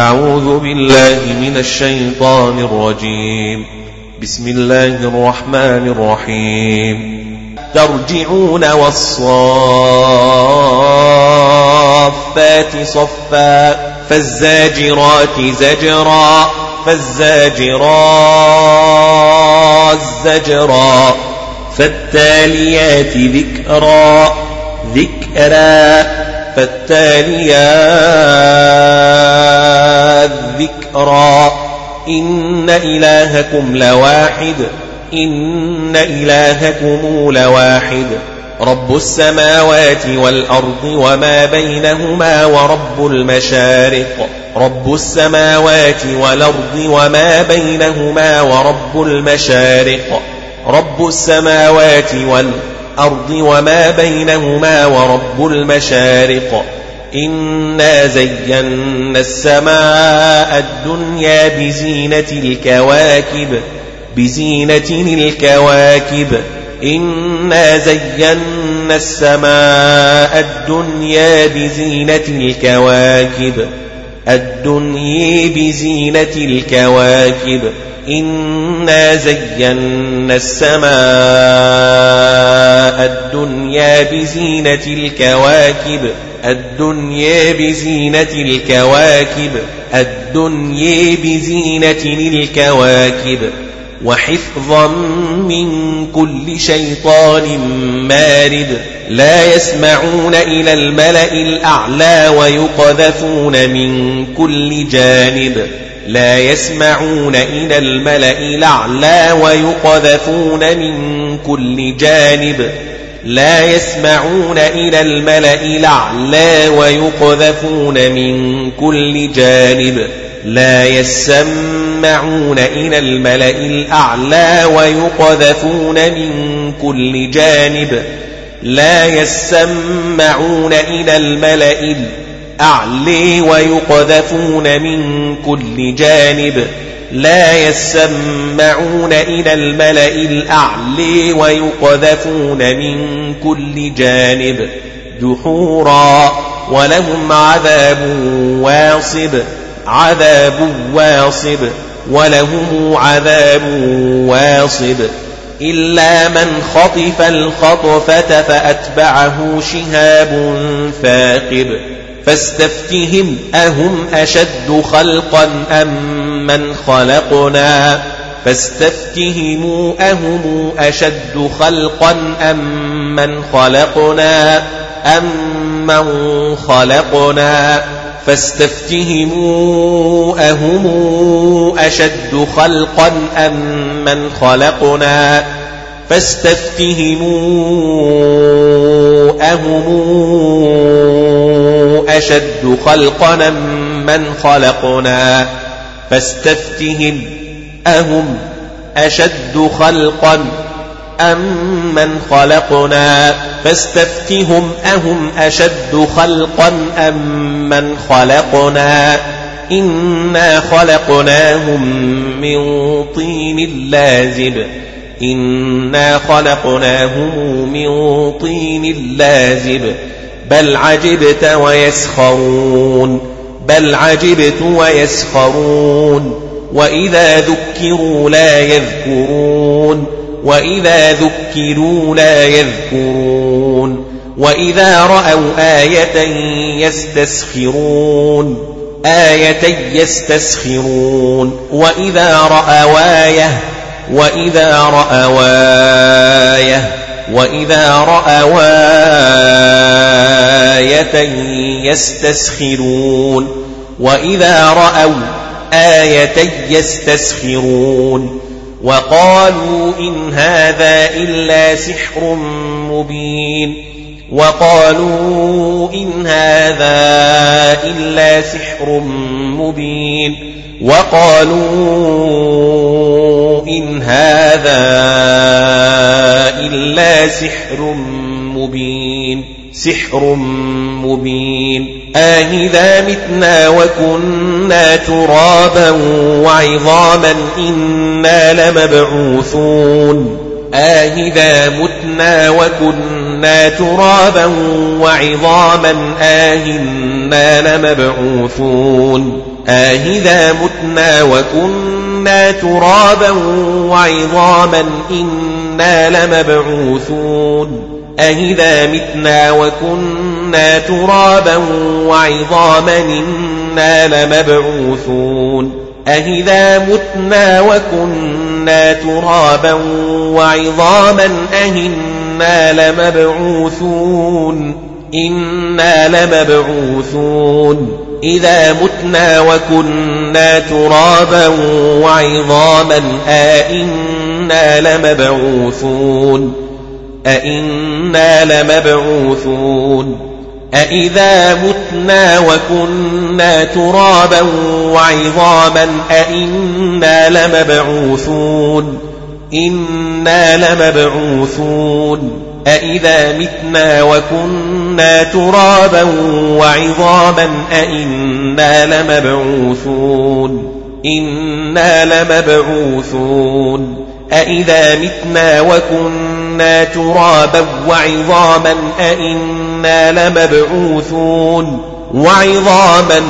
أعوذ بالله من الشيطان الرجيم. بسم الله الرحمن الرحيم. ترجعون والصافات صفا فالزاجرات زجرا فالزاجرات زجرا فالتاليات ذكرا ذكرا. فالتاليات ذكرا. إن إلهكم لواحد. إن إلهكم لواحد. رب السماوات والأرض وما بينهما ورب المشارق. رب السماوات والأرض وما بينهما ورب المشارق. رب السماوات والأرض وما بينهما ورب المشارق. إنا زينا السماء الدنيا بزينة الكواكب بزينة الكواكب. إنا زينا السماء الدنيا بزينة الكواكب. الدنيا بزينة الكواكب. إنا زينا السماء الدنيا بزينة الكواكب الدنيا بزينة الكواكب الدنيا بزينة الكواكب وحفظا من كل شيطان مارد لا يسمعون إلى الملأ الأعلى ويقذفون من كل جانب لا يسمعون إلى الملأ الأعلى ويقذفون من كل جانب. لا يسمعون إلى الملأ الأعلى ويقذفون من كل جانب. لا يسمعون إلى الملأ الأعلى ويقذفون من كل جانب. لا يسمعون إلى الملأ الأعلى ويقذفون من كل جانب لا يسمعون إلى الملأ الأعلى ويقذفون من كل جانب دحورا ولهم عذاب واصب عذاب واصب ولهم عذاب واصب. إلا من خطف الخطفة فأتبعه شهاب ثاقب فاستفتهم أهم أشد خلقا أم من خلقنا فاستفتهموا أهم أشد خلقا أم من خلقنا أم من خلقنا فاستفتهموا أهم أشد خلقا أم من خلقنا فاستفتهموا أهم أشد خلقا أم من خلقنا فاستفتهم أهم أشد خلقا أم من خلقنا فاستفتهم أهم أشد خلقا أم من خلقنا إنا خلقناهم من طين لازب إنا خلقناهم من طين لازب بل عجبت ويسخرون بل عجبت ويسخرون وإذا ذكروا لا يذكرون وإذا ذكروا لا يذكرون وإذا رأوا آية يستسخرون آية يستسخرون وإذا رأوا آية وإذا رأوا آية وإذا رأوا آية يستسخرون وإذا رأوا آية يستسخرون وقالوا إن هذا إلا سحر مبين وقالوا إن هذا إلا سحر مبين وقالوا إن هذا إلا سحر مبين سحر مبين. آهذا متنا وكنا ترابا وعظاما إنا لمبعوثون. آهذا متنا وكنا وكنا ترابا وعظاما آهنا لمبعوثون. آهذا متنا وكنا ترابا وعظاما إنا لمبعوثون. أهذا متنا وكنا ترابا وعظاما إنا لمبعوثون. أهذا متنا وكنا ترابا وعظاما أهنا لمبعوثون. إنا لمبعوثون. إذا متنا وكنا ترابا وعظاما أئنا لمبعوثون؟ أئنا لمبعوثون؟ أئذا متنا وكنا ترابا وعظاما أئنا لمبعوثون؟ إنا لمبعوثون؟ أئذا متنا وكنا ترابا وعظاما أئنا لمبعوثون إنا لمبعوثون أئذا متنا وكنا ترابا وعظاما أئنا لمبعوثون وعظاما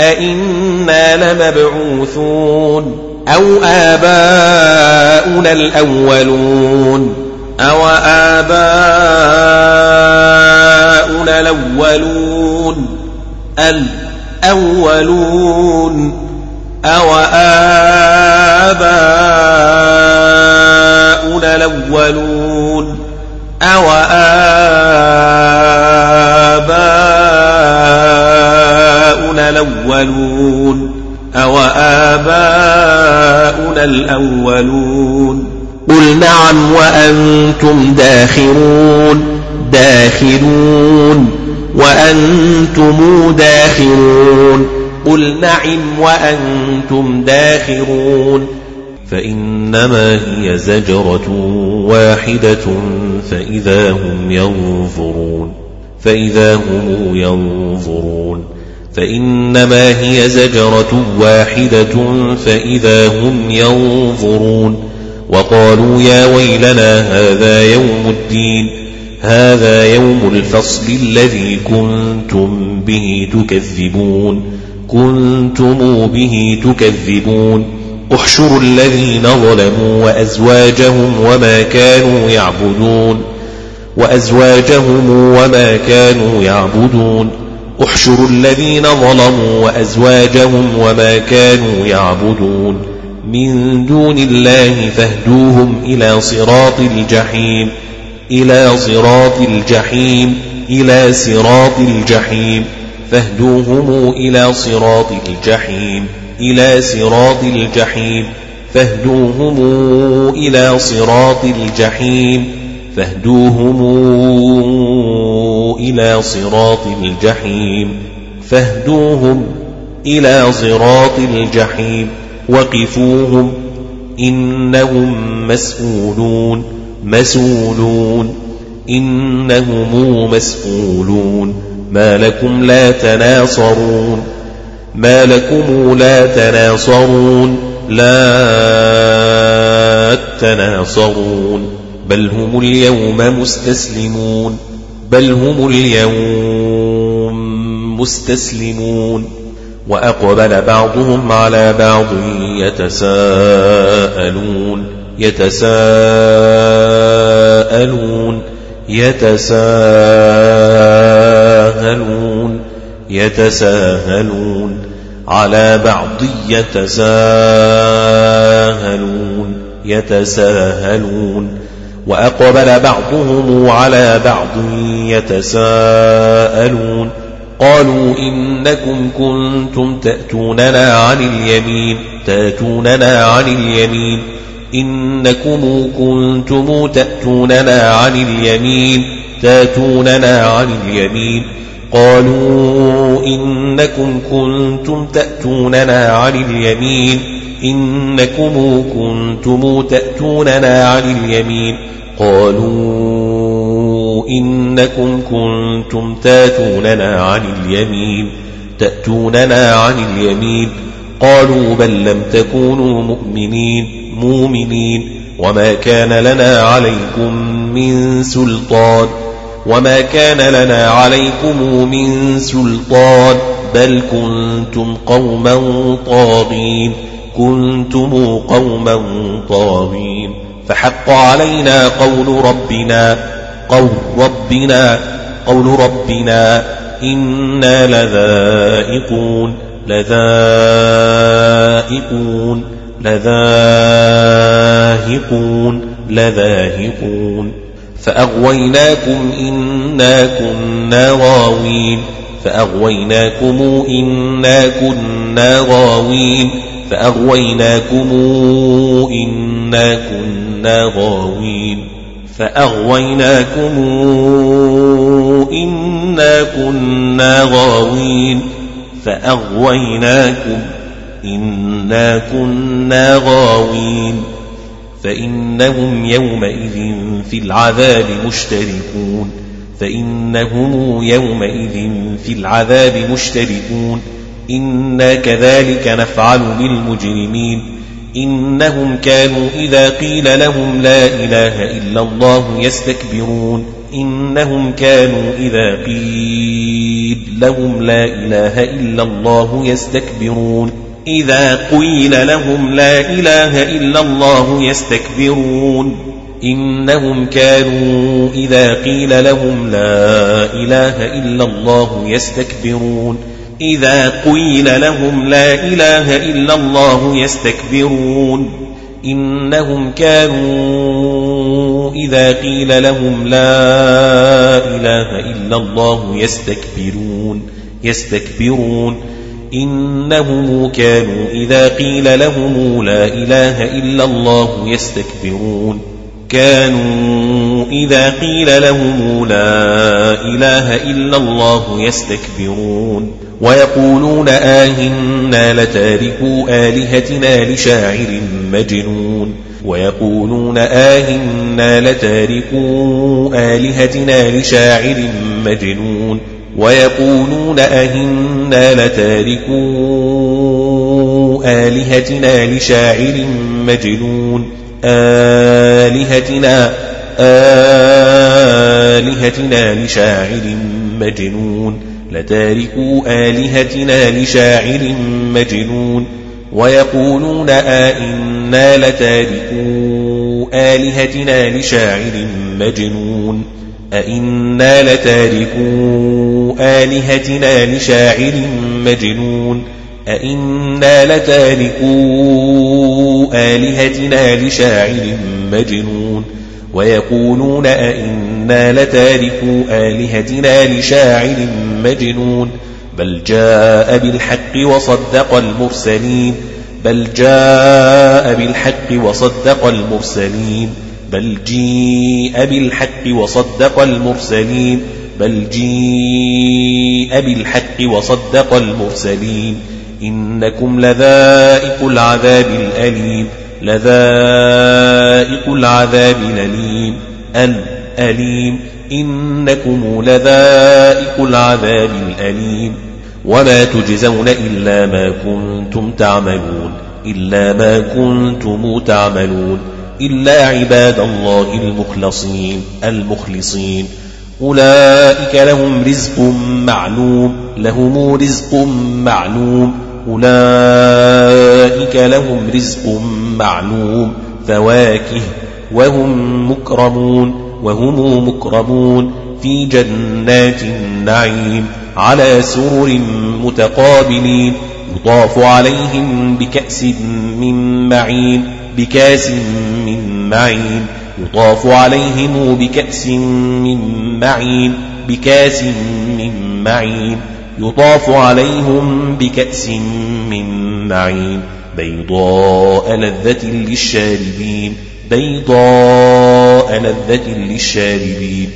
أئنا لمبعوثون أو آباؤنا الأولون أو آباؤنا الأولون الأولون أو آباؤنا الأولون أو آباؤنا الأولون أو آباؤنا الأولون قل نعم وأنتم داخرون داخرون وأنتم داخرون قل نعم وأنتم داخرون فإنما هي زجرة واحدة فإذا هم ينظرون فإذا هم ينظرون فإنما هي زجرة واحدة فإذا هم ينظرون وقالوا يا ويلنا هذا يوم الدين هذا يوم الفصل الذي كنتم به تكذبون كنتم به تكذبون. احشروا الذين ظلموا وأزواجهم وما كانوا يعبدون وأزواجهم وما كانوا يعبدون. احشروا الذين ظلموا وأزواجهم وما كانوا يعبدون. من دون الله فاهدوهم إلى صراط الجحيم إلى صراط الجحيم إلى صراط الجحيم. فاهدوهم إلى صراط الجحيم إلى صراط الجحيم. فاهدوهم إلى صراط الجحيم. فاهدوهم إلى صراط الجحيم. فاهدوهم إلى صراط الجحيم. وقفوهم إنهم مسؤولون مسؤولون إنهم مسؤولون. ما لكم لا تناصرون ما لكم لا تناصرون لا تناصرون. بل هم اليوم مستسلمون بل هم اليوم مستسلمون. وأقبل بعضهم على بعض يتساءلون يتساءلون يتساءلون يتساهلون على بعض يتساهلون يتساهلون. وأقبل بعضهم على بعض يتساءلون. قالوا إنكم كنتم تأتوننا عن اليمين تأتوننا عن اليمين. إنكم كنتم تأتوننا عن اليمين تأتوننا عن اليمين. قالوا إنكم كنتم تأتوننا عن اليمين. إنكم كنتم تأتوننا عن اليمين. قالوا إنكم كنتم تاتوننا عن اليمين تأتوننا عن اليمين. قالوا بل لم تكونوا مؤمنين مؤمنين. وما كان لنا عليكم من سلطان وما كان لنا عليكم من سلطان. بل كنتم قوما طاغين كنتم قوما طاغين. فحق علينا قول ربنا قول ربنا قول ربنا إنا لذائقون لذائقون لذاهقون لذاهقون فأغويناكم إنا كنا غاوين فأغويناكم إنا كنا غاوين فأغويناكم إنا كنا غاوين فأغويناكم إنا كنا غاوين فأغويناكم إنا كنا غاوين فإنهم يومئذ في العذاب مشتركون فإنهم يومئذ في العذاب مشتركون إنا كذلك نفعل بالمجرمين إنهم كانوا إذا قيل لهم لا إله إلا الله يستكبرون. إنهم كانوا إذا قيل لهم لا إله إلا الله يستكبرون. إذا قيل لهم لا إله إلا الله يستكبرون. إنهم كانوا إذا قيل لهم لا إله إلا الله يستكبرون. إذا قيل لهم لا إله إلا الله يستكبرون. إنهم كانوا إذا قيل لهم لا إله إلا الله يستكبرون. يستكبرون. إنهم كانوا إذا قيل لهم لا إله إلا الله يستكبرون. كانوا إذا قيل لهم لا إله إلا الله يستكبرون. ويقولون آهنا لتاركوا آلهتنا لشاعر مجنون. ويقولون آهنا لتاركوا آلهتنا لشاعر مجنون. ويقولون أهنا لتاركوا آلهتنا لشاعر مجنون. آلهتنا آلهتنا لشاعر مجنون. لتاركوا آلهتنا لشاعر مجنون ويقولون آئنا لتاركوا آلهتنا لشاعر مجنون أئنا لتاركوا آلهتنا لشاعر مجنون أئنا لتاركوا آلهتنا لشاعر مجنون ويقولون أئنا لتاركوا آلهتنا لشاعر مجنون بل جاء بالحق وصدق المرسلين بل جاء بالحق وصدق المرسلين بل جيء بالحق وصدق المرسلين بل جيء بالحق وصدق المرسلين إنكم لذائق العذاب الأليم لذائق العذاب الأليم الأليم إنكم لذائق العذاب الأليم. وما تجزون إلا ما كنتم تعملون. إلا ما كنتم تعملون. إلا عباد الله المخلصين. المخلصين. أولئك لهم رزق معلوم. لهم رزق معلوم. أولئك لهم رزق معلوم فواكه وهم مكرمون وهم مكرمون في جنات النعيم على سرر متقابلين يطاف عليهم بكأس من معين بكأس من معين يطاف عليهم بكأس من معين بكأس من معين. يطاف عليهم بكأس من معين. بيضاء لذة للشاربين. بيضاء لذة للشاربين.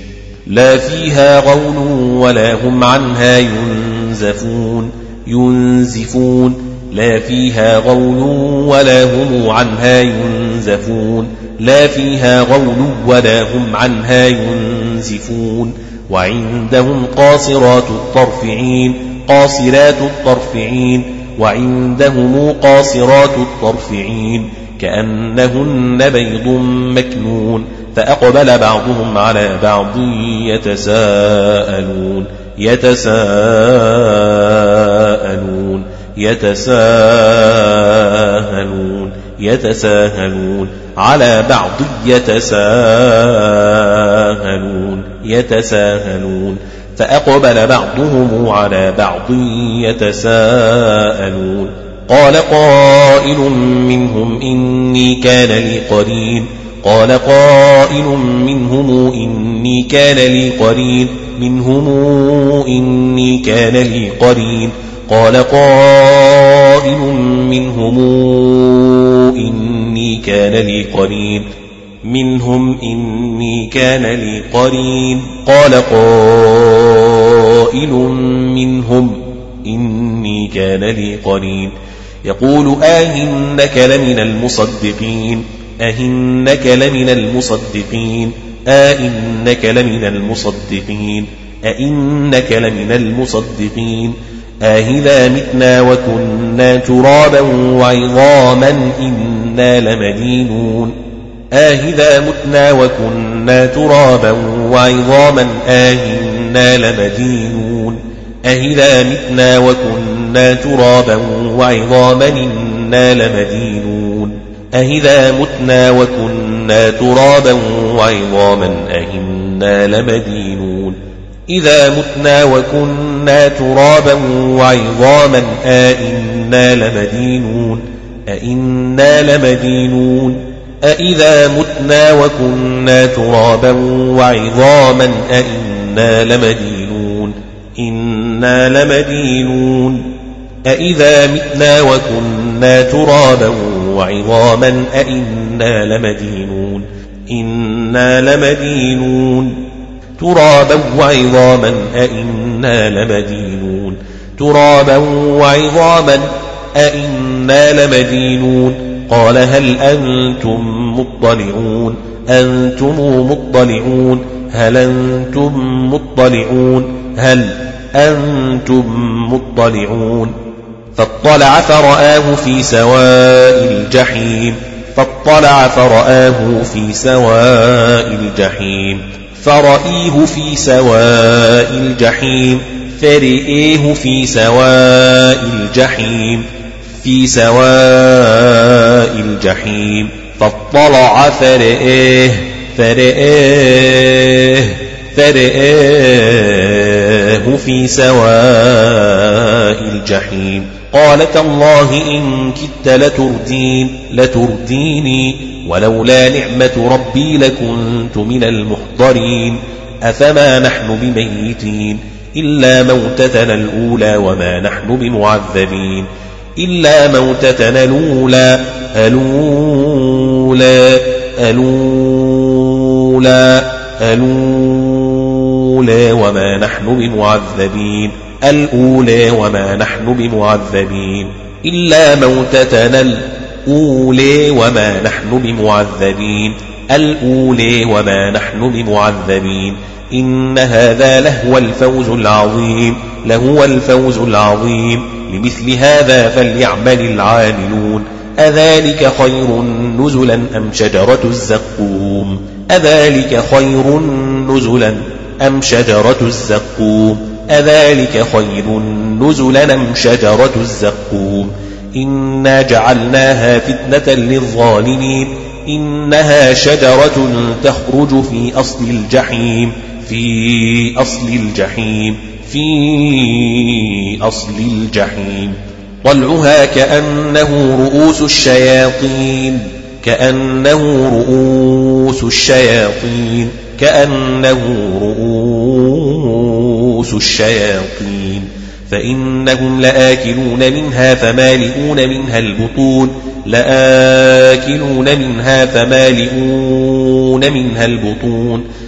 لا فيها غول ولا هم عنها ينزفون. ينزفون. لا فيها غول ولا هم عنها ينزفون. لا فيها غول ولا هم عنها ينزفون. وعندهم قاصرات الطرفعين قاصرات الطرفعين وعندهم قاصرات الطرفعين كأنهن بيض مكنون فأقبل بعضهم على بعض يتساءلون يتساءلون يتساءلون يتساهلون على بعض يتساءلون يتساهلون فأقبل بعضهم على بعض يتساءلون قال قائل منهم إني كان لي قرين قال قائل منهم إني كان لي قرين منهم إني كان لي قرين قال قائل منهم إني كان لي قرين منهم إني كان لي قرين. قال قائل منهم إني كان لي قرين. يقول آهنك لمن المصدقين؟ أهنك لمن المصدقين؟ أئنك لمن المصدقين؟ أئنك لمن المصدقين؟ أهذا متنا وكنا ترابا وعظاما إنا لمدينون. آهذا متنا وكنا ترابا وعظاما آهنا لمدينون. أهذا متنا وكنا ترابا وعظاما إنا لمدينون. أهذا متنا وكنا ترابا وعظاما أهنا لمدينون. إذا متنا وكنا ترابا وعظاما أئنا لمدينون. أئنا لمدينون. أإذا متنا وكنا ترابا وعظاما أئنا لمدينون إنا لمدينون أإذا متنا وكنا ترابا وعظاما أئنا لمدينون إنا لمدينون ترابا وعظاما أئنا لمدينون ترابا وعظاما أئنا لمدينون قال هل أنتم مطلعون؟ أنتم مطلعون؟ هل أنتم مطلعون؟ هل أنتم مطلعون؟ فاطلع فرآه في سواء الجحيم فاطلع فرآه في سواء الجحيم. فرأيه في سواء الجحيم فرئيه في سواء الجحيم. في سواء الجحيم. فاطلع فرئيه فرئيه فرئيه في سواء الجحيم. قال تالله إن كدت لتردين لترديني ولولا نعمة ربي لكنت من المحضرين. أفما نحن بميتين؟ إلا موتتنا الأولى وما نحن بمعذبين. إلا موتتنا الأولى ألولا ألولا ألولا وما نحن بمعذبين الأولى وما نحن بمعذبين إلا موتتنا الأولى وما نحن بمعذبين الأولى وما نحن بمعذبين إن هذا لهو الفوز العظيم لهو الفوز العظيم. لمثل هذا فليعمل العاملون. أذلك خير نزلا أم شجرة الزقوم؟ أذلك خير نزلا أم شجرة الزقوم؟ أذلك خير نزلا أم شجرة الزقوم؟ إنا جعلناها فتنة للظالمين. إنها شجرة تخرج في أصل الجحيم. في أصل الجحيم. في أصل الجحيم طلعها كأنه رؤوس الشياطين كأنه رؤوس الشياطين كأنه رؤوس الشياطين. فإنهم لآكلون منها فمالئون منها البطون لآكلون منها فمالئون منها البطون.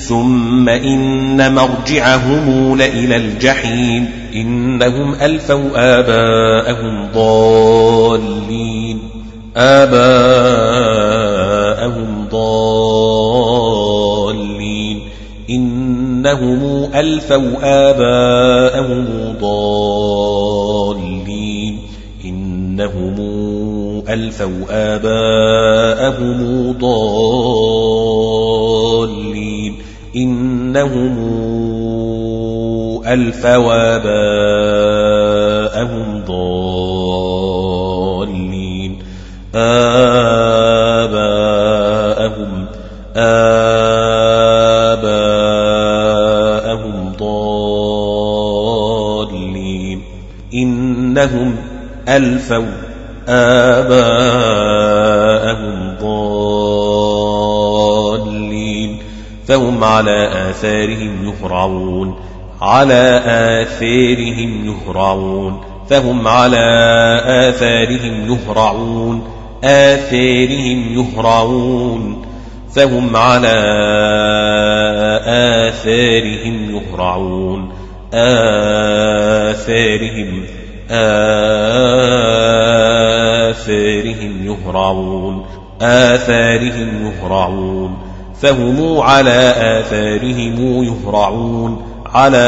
ثم إن مرجعهم لإلى الجحيم إنهم ألفوا آباءهم ضالين آباءهم ضالين إنهم ألفوا آباءهم ضالين إنهم ألفوا آباءهم ضالين إنهم ألفوا آباءهم ضالين. آباءهم آباءهم ضالين. إنهم ألفوا آباءهم فهم على آثارهم يهرعون على آثارهم يهرعون فهم على آثارهم يهرعون آثارهم يهرعون فهم على آثارهم يهرعون آثارهم آثارهم يهرعون آثارهم يهرعون. فهم على آثارهم يهرعون. على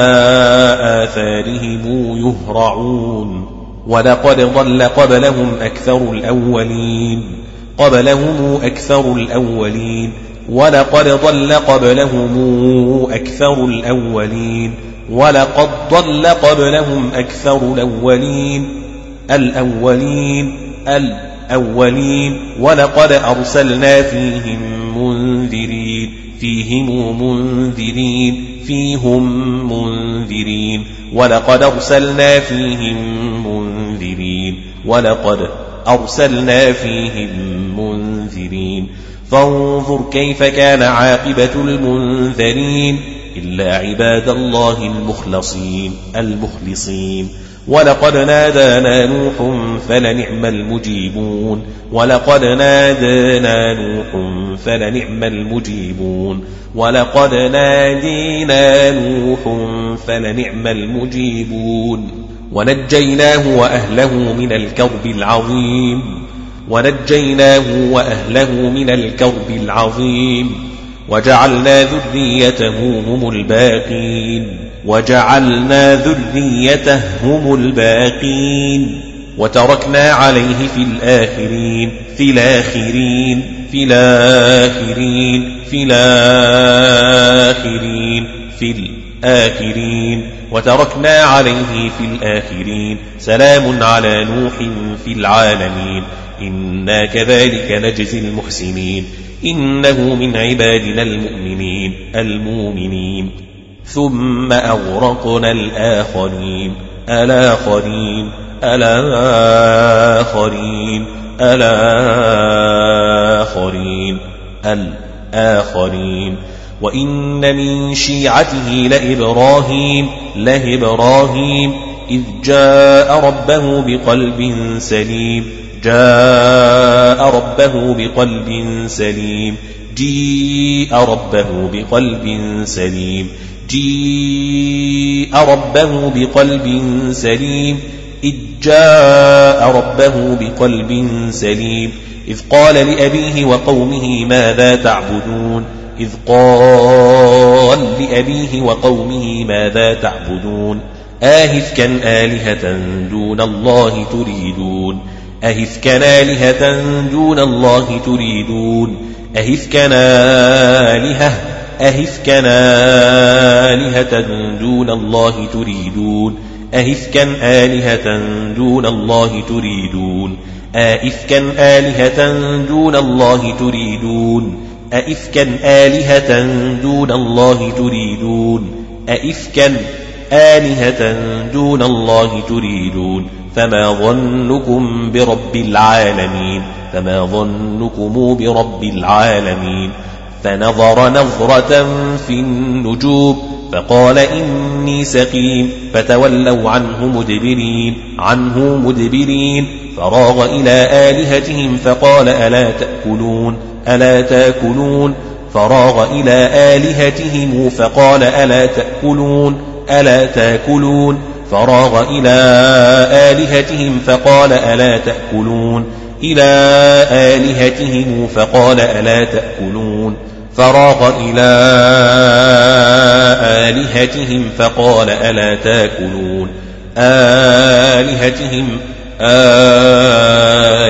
آثارهم يهرعون. ولقد ضل قبلهم أكثر الأولين. قبلهم أكثر الأولين. ولقد ضل قبلهم أكثر الأولين. ولقد ضل قبلهم أكثر الأولين. الأولين. الأولين ولقد أرسلنا فيهم منذرين فيهم منذرين فيهم منذرين. ولقد أرسلنا فيهم منذرين. ولقد أرسلنا فيهم منذرين. فانظر كيف كان عاقبة المنذرين. إلا عباد الله المخلصين المخلصين. ولقد نادانا نوح فلنعم المجيبون. ولقد نادانا نوح فلنعم المجيبون. ولقد نادينا نوح فلنعم المجيبون. ونجيناه وأهله من الكرب العظيم. ونجيناه وأهله من الكرب العظيم. وجعلنا ذريته هم الباقين. وجعلنا ذريته هم الباقين وتركنا عليه في الآخرين في الآخرين في الآخرين في الآخرين في الآخرين وتركنا عليه في الآخرين. سلام على نوح في العالمين. إنا كذلك نجزي المحسنين. إنه من عبادنا المؤمنين المؤمنين. ثم أغرقنا الآخرين. الآخرين الآخرين الآخرين الآخرين. وإن من شيعته لإبراهيم. لإبراهيم. إذ جاء ربه بقلب سليم. جاء ربه بقلب سليم. جيء ربه بقلب سليم. جيء ربه بقلب سليم إذ جاء ربه بقلب سليم إذ قال لأبيه وقومه ماذا تعبدون؟ إذ قال لأبيه وقومه ماذا تعبدون؟ آهفكا آلهة دون الله تريدون؟ أهفكا آلهة دون الله تريدون؟ أهفكا آلهة أهفكا آلهة دون الله تريدون. أهفكا آلهة دون الله تريدون. أئفكا آلهة دون الله تريدون. أئفكا آلهة دون الله تريدون. أئفكا آلهة دون الله تريدون. فما ظنكم برب العالمين. فما ظنكم برب العالمين. فنظر نظرة في النجوم فقال إني سقيم فتولوا عنه مدبرين عنه مدبرين فراغ إلى آلهتهم فقال ألا تأكلون ألا تأكلون فراغ إلى آلهتهم فقال ألا تأكلون ألا تأكلون فراغ إلى آلهتهم فقال ألا تأكلون إلى آلهتهم فقال ألا تأكلون فراغ إلى آلهتهم فقال ألا تاكلون؟ آلهتهم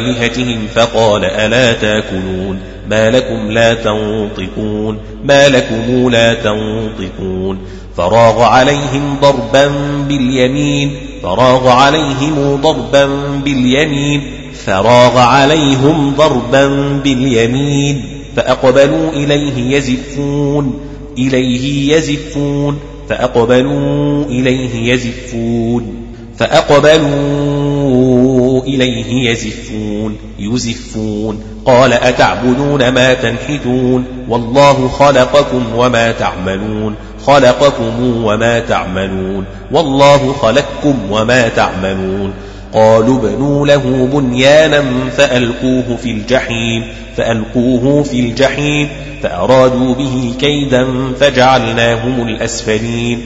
آلهتهم فقال ألا تاكلون؟ ما لكم لا تنطقون ما لكم لا تنطقون؟ فراغ عليهم ضربا باليمين فراغ عليهم ضربا باليمين فراغ عليهم ضربا باليمين. فأقبلوا إليه يزفون إليه يزفون فأقبلوا إليه يزفون فأقبلوا إليه يزفون يزفون. قال أتعبدون ما تنحتون؟ والله خلقكم وما تعملون. خلقكم وما تعملون. والله خلقكم وما تعملون. قالوا ابنوا له بنيانا فألقوه في الجحيم فألقوه في الجحيم فأرادوا به كيدا فجعلناهم الأسفلين.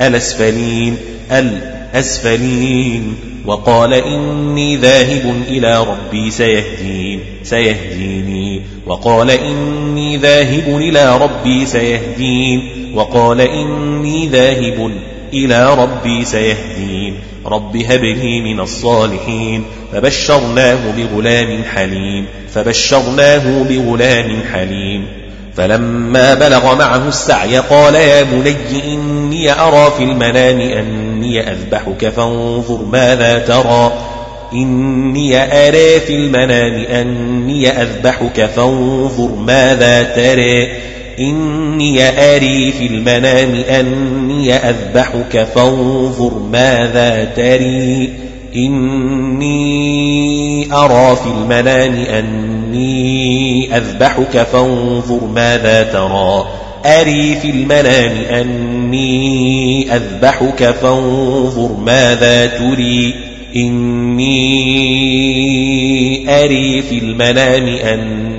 الأسفلين الأسفلين. وقال إني ذاهب إلى ربي سيهدين سيهديني. وقال إني ذاهب إلى ربي سيهدين. وقال إني ذاهب إلى ربي سيهدين. رب هب لي من الصالحين. فبشرناه بغلام حليم. فبشرناه بغلام حليم. فلما بلغ معه السعي قال يا بني إني أرى في المنام أني أذبحك فانظر ماذا ترى. إني أرى في المنام أني أذبحك فانظر ماذا ترى. إني أري في المنام أني أذبحك فانظر ماذا تري. إني أرى في المنام أني أذبحك فانظر ماذا ترى. أري في المنام أني أذبحك فانظر ماذا تري. إني أري في المنام أني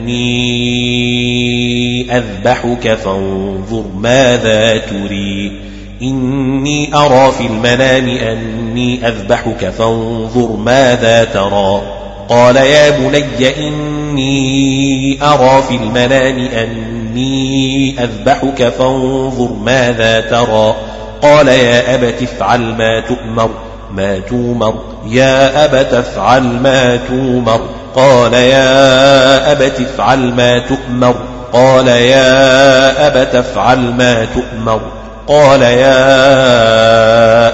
أذبحك فانظر ماذا تري. إني أرى في المنام أني أذبحك فانظر ماذا ترى. قال يا بني إني أرى في المنام أني أذبحك فانظر ماذا ترى. قال يا أبت افعل ما تؤمر ما تومر. يا أبت افعل ما تومر. قال يا أبت افعل ما تؤمر. قال يا أبت افعل ما تؤمر. قال يا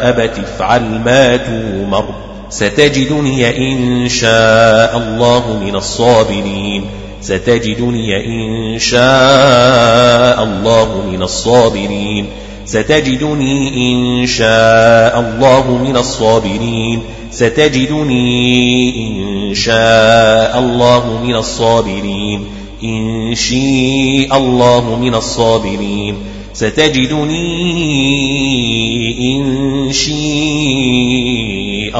أبت افعل ما تومر ستجدني إن شاء الله من الصابرين. ستجدني إن شاء الله من الصابرين. ستجدني إن شاء الله من الصابرين. ستجدني إن شاء الله من الصابرين. إن شاء الله من الصابرين. ستجدني إن شاء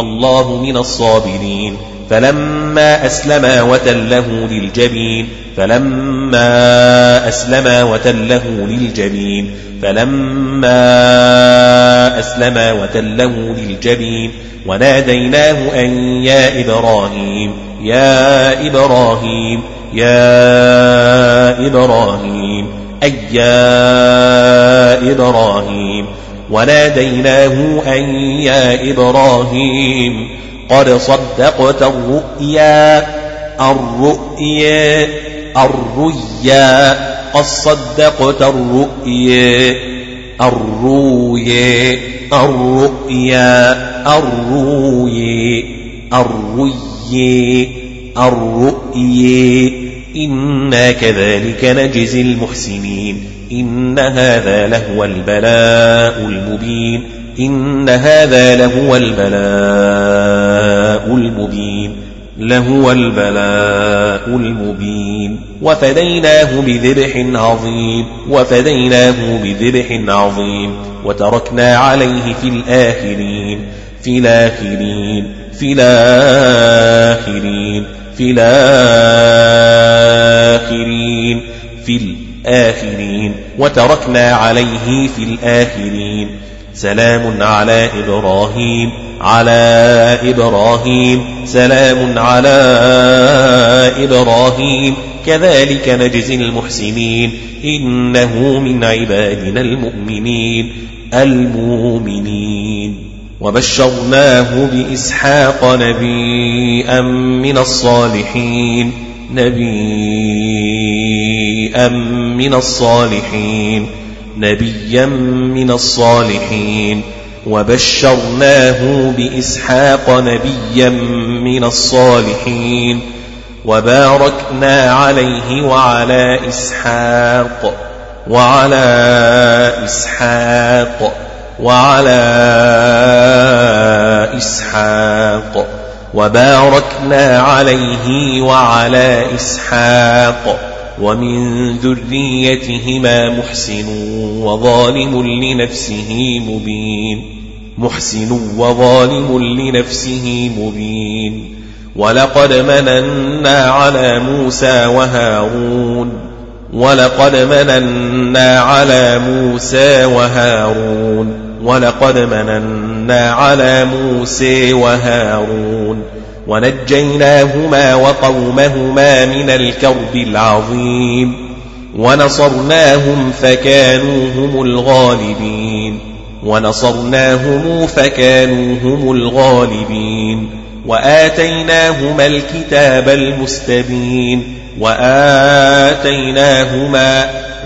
الله من الصابرين. فلما أسلما وتله للجبين فلما أسلما وتله للجبين فلما أسلما وتله للجبين. وناديناه أن يا إبراهيم يا إبراهيم يا إبراهيم أي يا إبراهيم. وناديناه أن يا إبراهيم. قد صدقت الرؤيا الرؤيا الرؤيا قد صدقت الرؤيا الرؤيا الرؤيا الرؤيا الرؤيا الرؤيا. إنا كذلك نجزي المحسنين. إن هذا لهو البلاء المبين. إن هذا لهو البلاء المبين لهو البلاء المبين. وفديناه بذبح عظيم وفديناه بذبح عظيم وتركنا عليه في الآخرين في الآخرين في الآخرين في الآخرين في الآخرين وتركنا عليه في الآخرين. سلام على إبراهيم على إبراهيم سلام على إبراهيم. كذلك نجزي المحسنين إنه من عبادنا المؤمنين المؤمنين. وبشرناه بإسحاق نبيا من الصالحين نبيا من الصالحين. نبيا من الصالحين وبشرناه بإسحاق نبيا من الصالحين وباركنا عليه وعلى إسحاق وعلى إسحاق وعلى إسحاق وباركنا عليه وعلى إسحاق ومن ذريتهما محسن وظالم لنفسه مبين. محسن وظالم لنفسه مبين. ولقد مننا على موسى وهارون. ولقد مننا على موسى وهارون. ولقد مننا على موسى وهارون. ونجيناهما وقومهما من الكرب العظيم ونصرناهم فكانوا هم الغالبين ونصرناهم فكانوا هم الغالبين وآتيناهما الكتاب المستبين وآتيناهما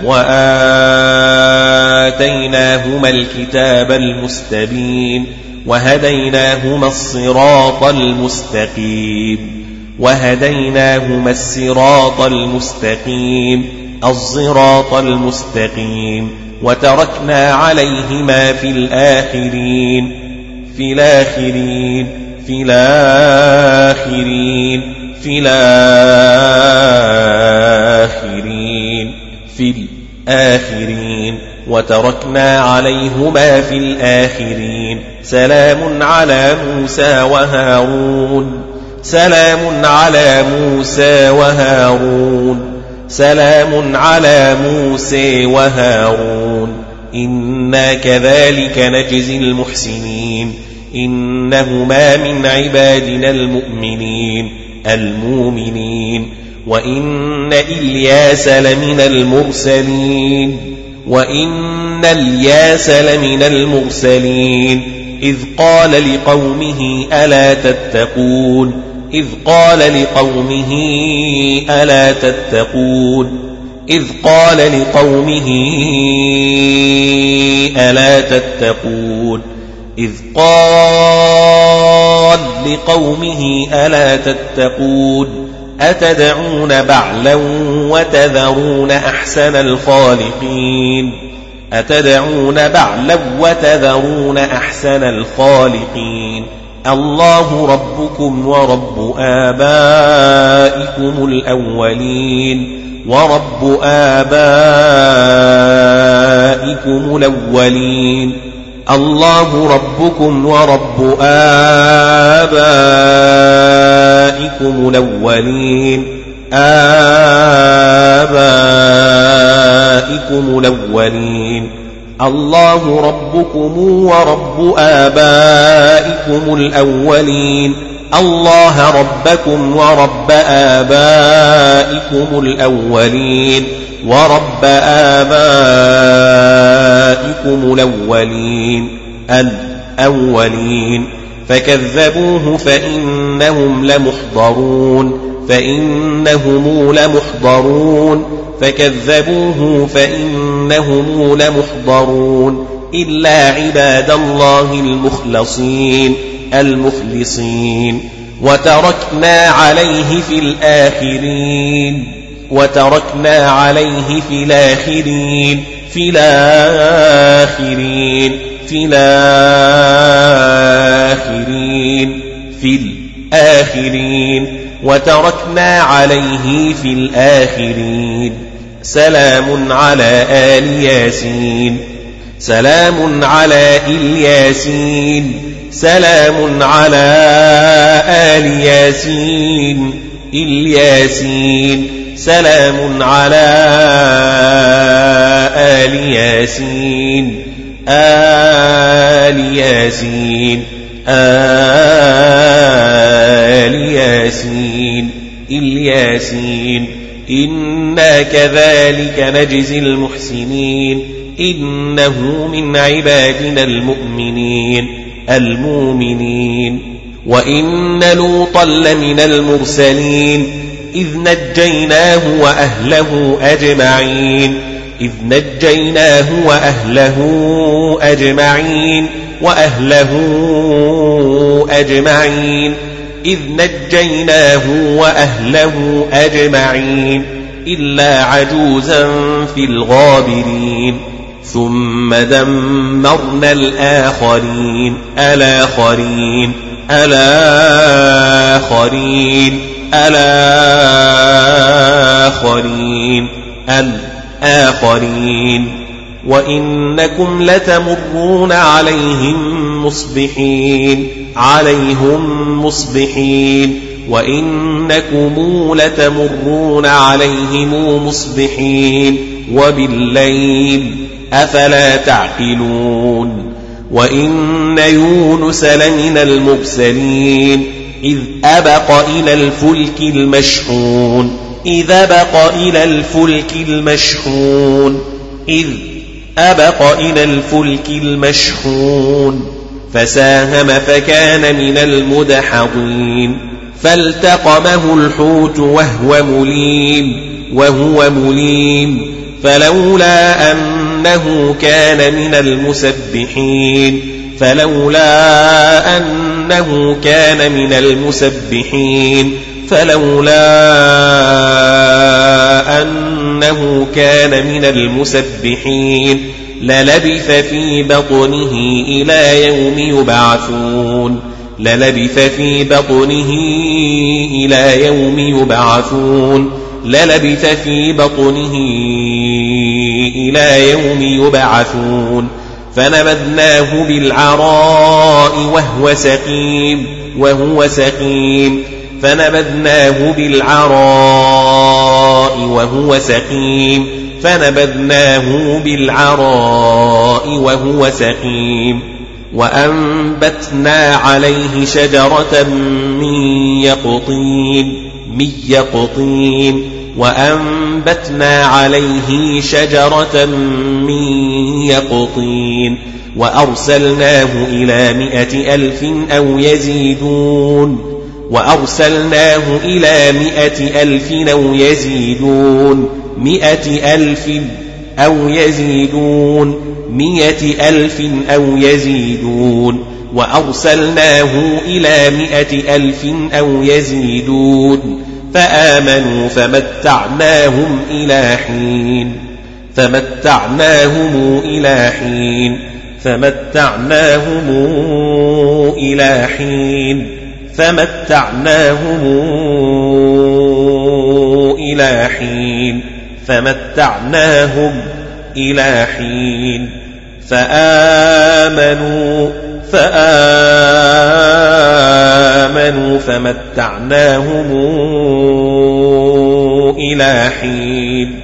وآتيناهما الكتاب المستبين وهديناهما الصراط المستقيم وهديناهما الصراط المستقيم الصراط المستقيم وتركنا عليهما في الآخرين في الآخرين في الآخرين في الآخرين في الآخرين وتركنا عليهما في الآخرين. سلام على موسى وهارون. سلام على موسى وهارون. سلام على موسى وهارون. إنا كذلك نجزي المحسنين. إنهما من عبادنا المؤمنين المؤمنين. وإن إلياس لمن المرسلين. وإن الياس لمن المرسلين إذ قال لقومه ألا تتقون إذ قال لقومه ألا تتقون إذ قال لقومه ألا تتقون إذ قال لقومه ألا تتقون أتدعون بعلا وتذرون أحسن الخالقين؟ أتدعون بعلا وتذرون أحسن الخالقين؟ الله ربكم ورب آبائكم الأولين ورب آبائكم الأولين. الله ربكم ورب آبائكم الأولين. آبائكم الأولين. الله ربكم ورب آبائكم الأولين. الله ربكم ورب آبائكم الأولين. ورب آبائكم الأولين الأولين. فكذبوه فإنهم لمحضرون فإنهم لمحضرون. فكذبوه فإنهم لمحضرون. إلا عباد الله المخلصين المخلصين. وتركنا عليه في الآخرين. وتركنا عليه في الآخرين في الآخرين في الآخرين في الآخرين. وتركنا عليه في الآخرين. سلام على آل ياسين. سلام على الياسين سلام على آل ياسين. الياسين سلام على آل ياسين. آل ياسين. آل ياسين. الياسين إنا كذلك نجزي المحسنين. إنه من عبادنا المؤمنين. المؤمنين. وإن لوطا لمن المرسلين. إذ نجيناه وأهله أجمعين. إذ نجيناه وأهله أجمعين وأهله أجمعين. إذ نجيناه وأهله أجمعين إلا عجوزا في الغابرين. ثم دمرنا الآخرين الآخرين الآخرين. الآخرين الآخرين وإنكم لتمرون عليهم مصبحين عليهم مصبحين. وإنكم لتمرون عليهم مصبحين. وبالليل أفلا تعقلون. وإن يونس لمن المرسلين. إذ أبق إلى الفلك المشحون إذ أبق إلى الفلك المشحون إذ أبق إلى الفلك المشحون. فساهم فكان من المدحضين فالتقمه الحوت وهو مليم وهو مليم. فلولا أنه كان من المسبحين فلولا أنه كان من المسبحين فلولا أنه كان من المسبحين للبث في بطنه إلى يوم يبعثون للبث في بطنه إلى يوم يبعثون للبث في بطنه إلى يوم يبعثون. فنبذناه بالعراء وهو سقيم وهو سقيم. فنبذناه بالعراء وهو سقيم. فنبذناه بالعراء وهو سقيم. وأنبتنا عليه شجرة من يقطين من يقطين. وأنبتنا عليه شجرة من يقطين وأرسلناه إلى مئة ألف أو يزيدون وأرسلناه إلى مئة ألف أو يزيدون مئة ألف أو يزيدون مئة ألف أو يزيدون وأرسلناه إلى مئة ألف أو يزيدون فآمنوا فمتعناهم إلى حين فمتعناهم إلى حين فمتعناهم إلى حين فمتعناهم إلى حين فمتعناهم إلى حين فآمنوا فآمنوا فمتعناهم إلى حين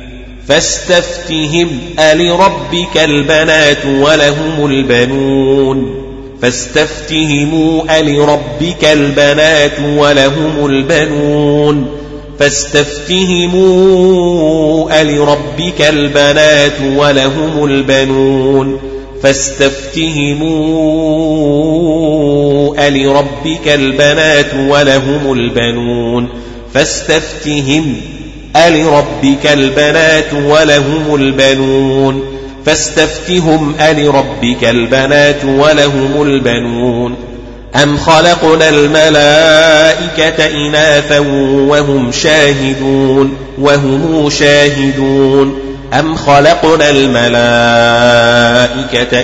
فاستفتهم ألربك البنات ولهم البنون فاستفتهموا ألربك البنات ولهم البنون فاستفتهموا ألربك البنات ولهم البنون فاستفتهموا ألربك البنات ولهم البنون فاستفتهم ألربك البنات ولهم البنون فاستفتهم ألربك البنات ولهم البنون أم خلقنا الملائكة إناثا وهم شاهدون وهم شاهدون أم خلقنا الملائكة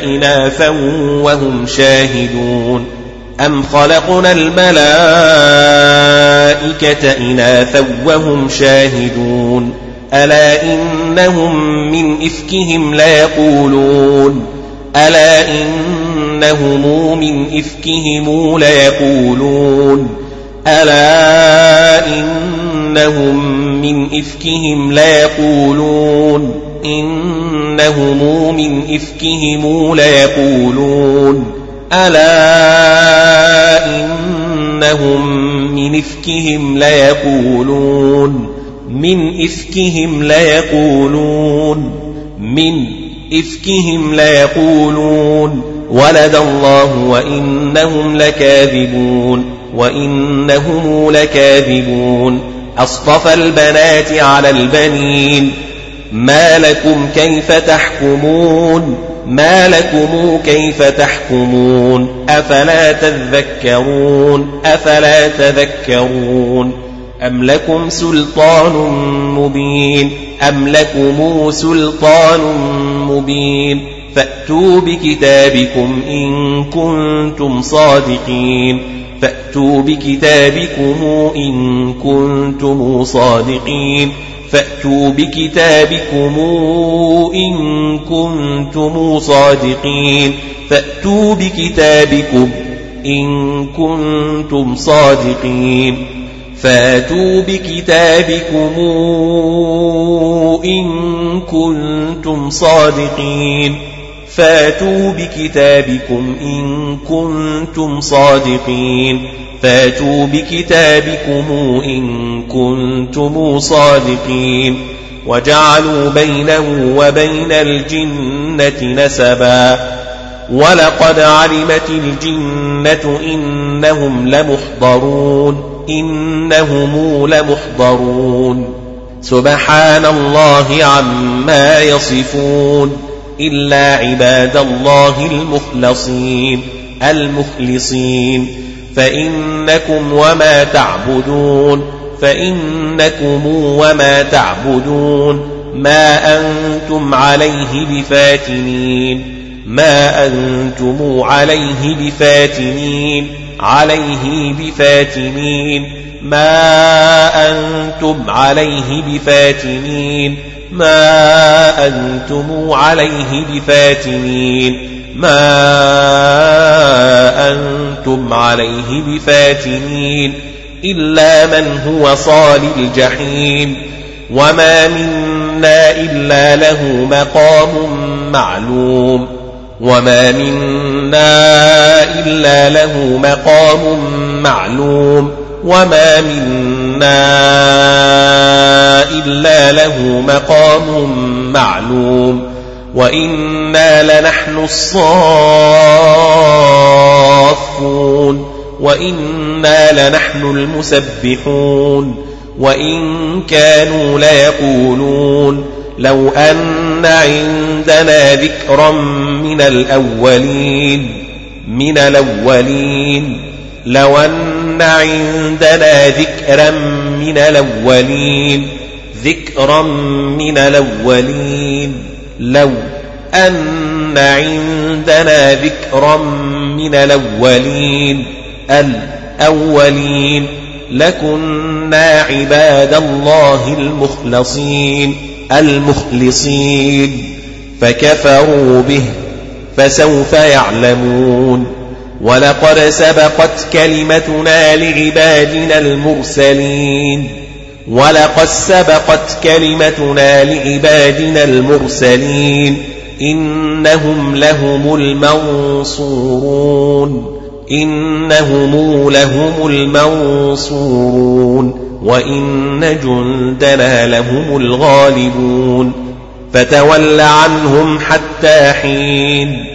إناثا وهم شاهدون أم خلقنا الملائكة إناثا وهم شاهدون ألا إنهم من إفكهم ليقولون ألا إنهم من إفكهم ليقولون ألا إنهم من إفكهم ليقولون إنهم من إفكهم ليقولون ألا إنهم من إفكهم ليقولون من إفكهم ليقولون من إفكهم ليقولون ولد الله وإنهم لكاذبون وإنهم لكاذبون. أصطفى البنات على البنين. ما لكم كيف تحكمون؟ ما لكم كيف تحكمون؟ أفلا تذكرون؟ أفلا تذكرون؟ أم لكم سلطان مبين؟ أم لكم سلطان مبين؟ فأتوا بكتابكم إن كنتم صادقين. فأتوا بكتابكم إن كنتم صادقين. فأتوا بكتابكم إن كنتم صادقين. فأتوا بكتابكم إن كنتم صادقين. فأتوا بكتابكم إن كنتم صادقين. فاتوا بكتابكم إن كنتم صادقين. فاتوا بكتابكم إن كنتم صادقين. وجعلوا بينه وبين الجنة نسبا. ولقد علمت الجنة إنهم لمحضرون. إنهم لمحضرون. سبحان الله عما يصفون. إلا عباد الله المخلصين المخلصين. فإنكم وما تعبدون فإنكم وما تعبدون. ما أنتم عليه بفاتنين ما أنتم عليه بفاتنين عليه بفاتنين. ما أنتم عليه بفاتنين. ما أنتم عليه بفاتنين. ما أنتم عليه بفاتنين. إلا من هو صال الجحيم. وما منا إلا له مقام معلوم. وما منا إلا له مقام معلوم. وما منا إلا له مقام معلوم وإنا لنحن الصافون وإنا لنحن المسبحون وإن كانوا ليقولون لو أن عندنا ذكرا من الأولين من الأولين لو أن عندنا ذكرا من الأولين؟ ذكرا من الأولين. لو أن عندنا ذكرا من الأولين الأولين لكنا عباد الله المخلصين المخلصين. فكفروا به فسوف يعلمون. ولقد سبقت كلمتنا لعبادنا المرسلين. ولقد سبقت كلمتنا لعبادنا المرسلين. إنهم لهم المنصورون. إنهم لهم المنصورون. وإن جندنا لهم الغالبون. فتول عنهم حتى حين.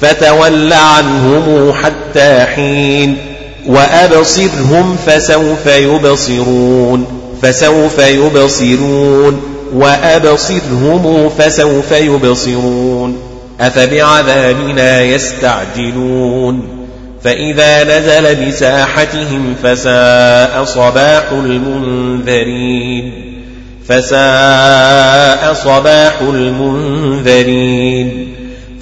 فتول عنهم حتى حين وأبصرهم فسوف يبصرون فسوف يبصرون وأبصرهم فسوف يبصرون أفبعذابنا يستعجلون فإذا نزل بساحتهم فساء صباح المنذرين فساء صباح المنذرين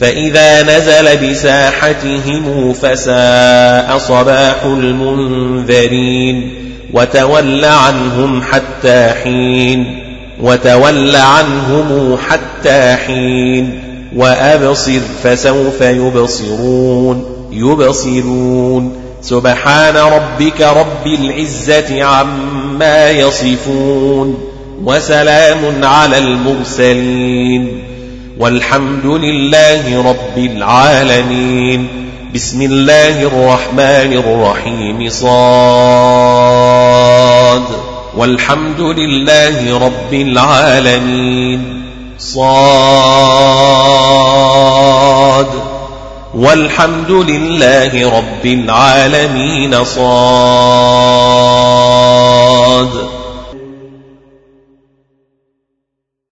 فإذا نزل بساحتهم فساء صباح المنذرين وتول عنهم حتى حين وتول عنهم حتى حين وأبصر فسوف يبصرون يبصرون. سبحان ربك رب العزة عما يصفون وسلام على المرسلين. والحمد لله رب العالمين. بسم الله الرحمن الرحيم. صاد. والحمد لله رب العالمين. صاد. والحمد لله رب العالمين. صاد.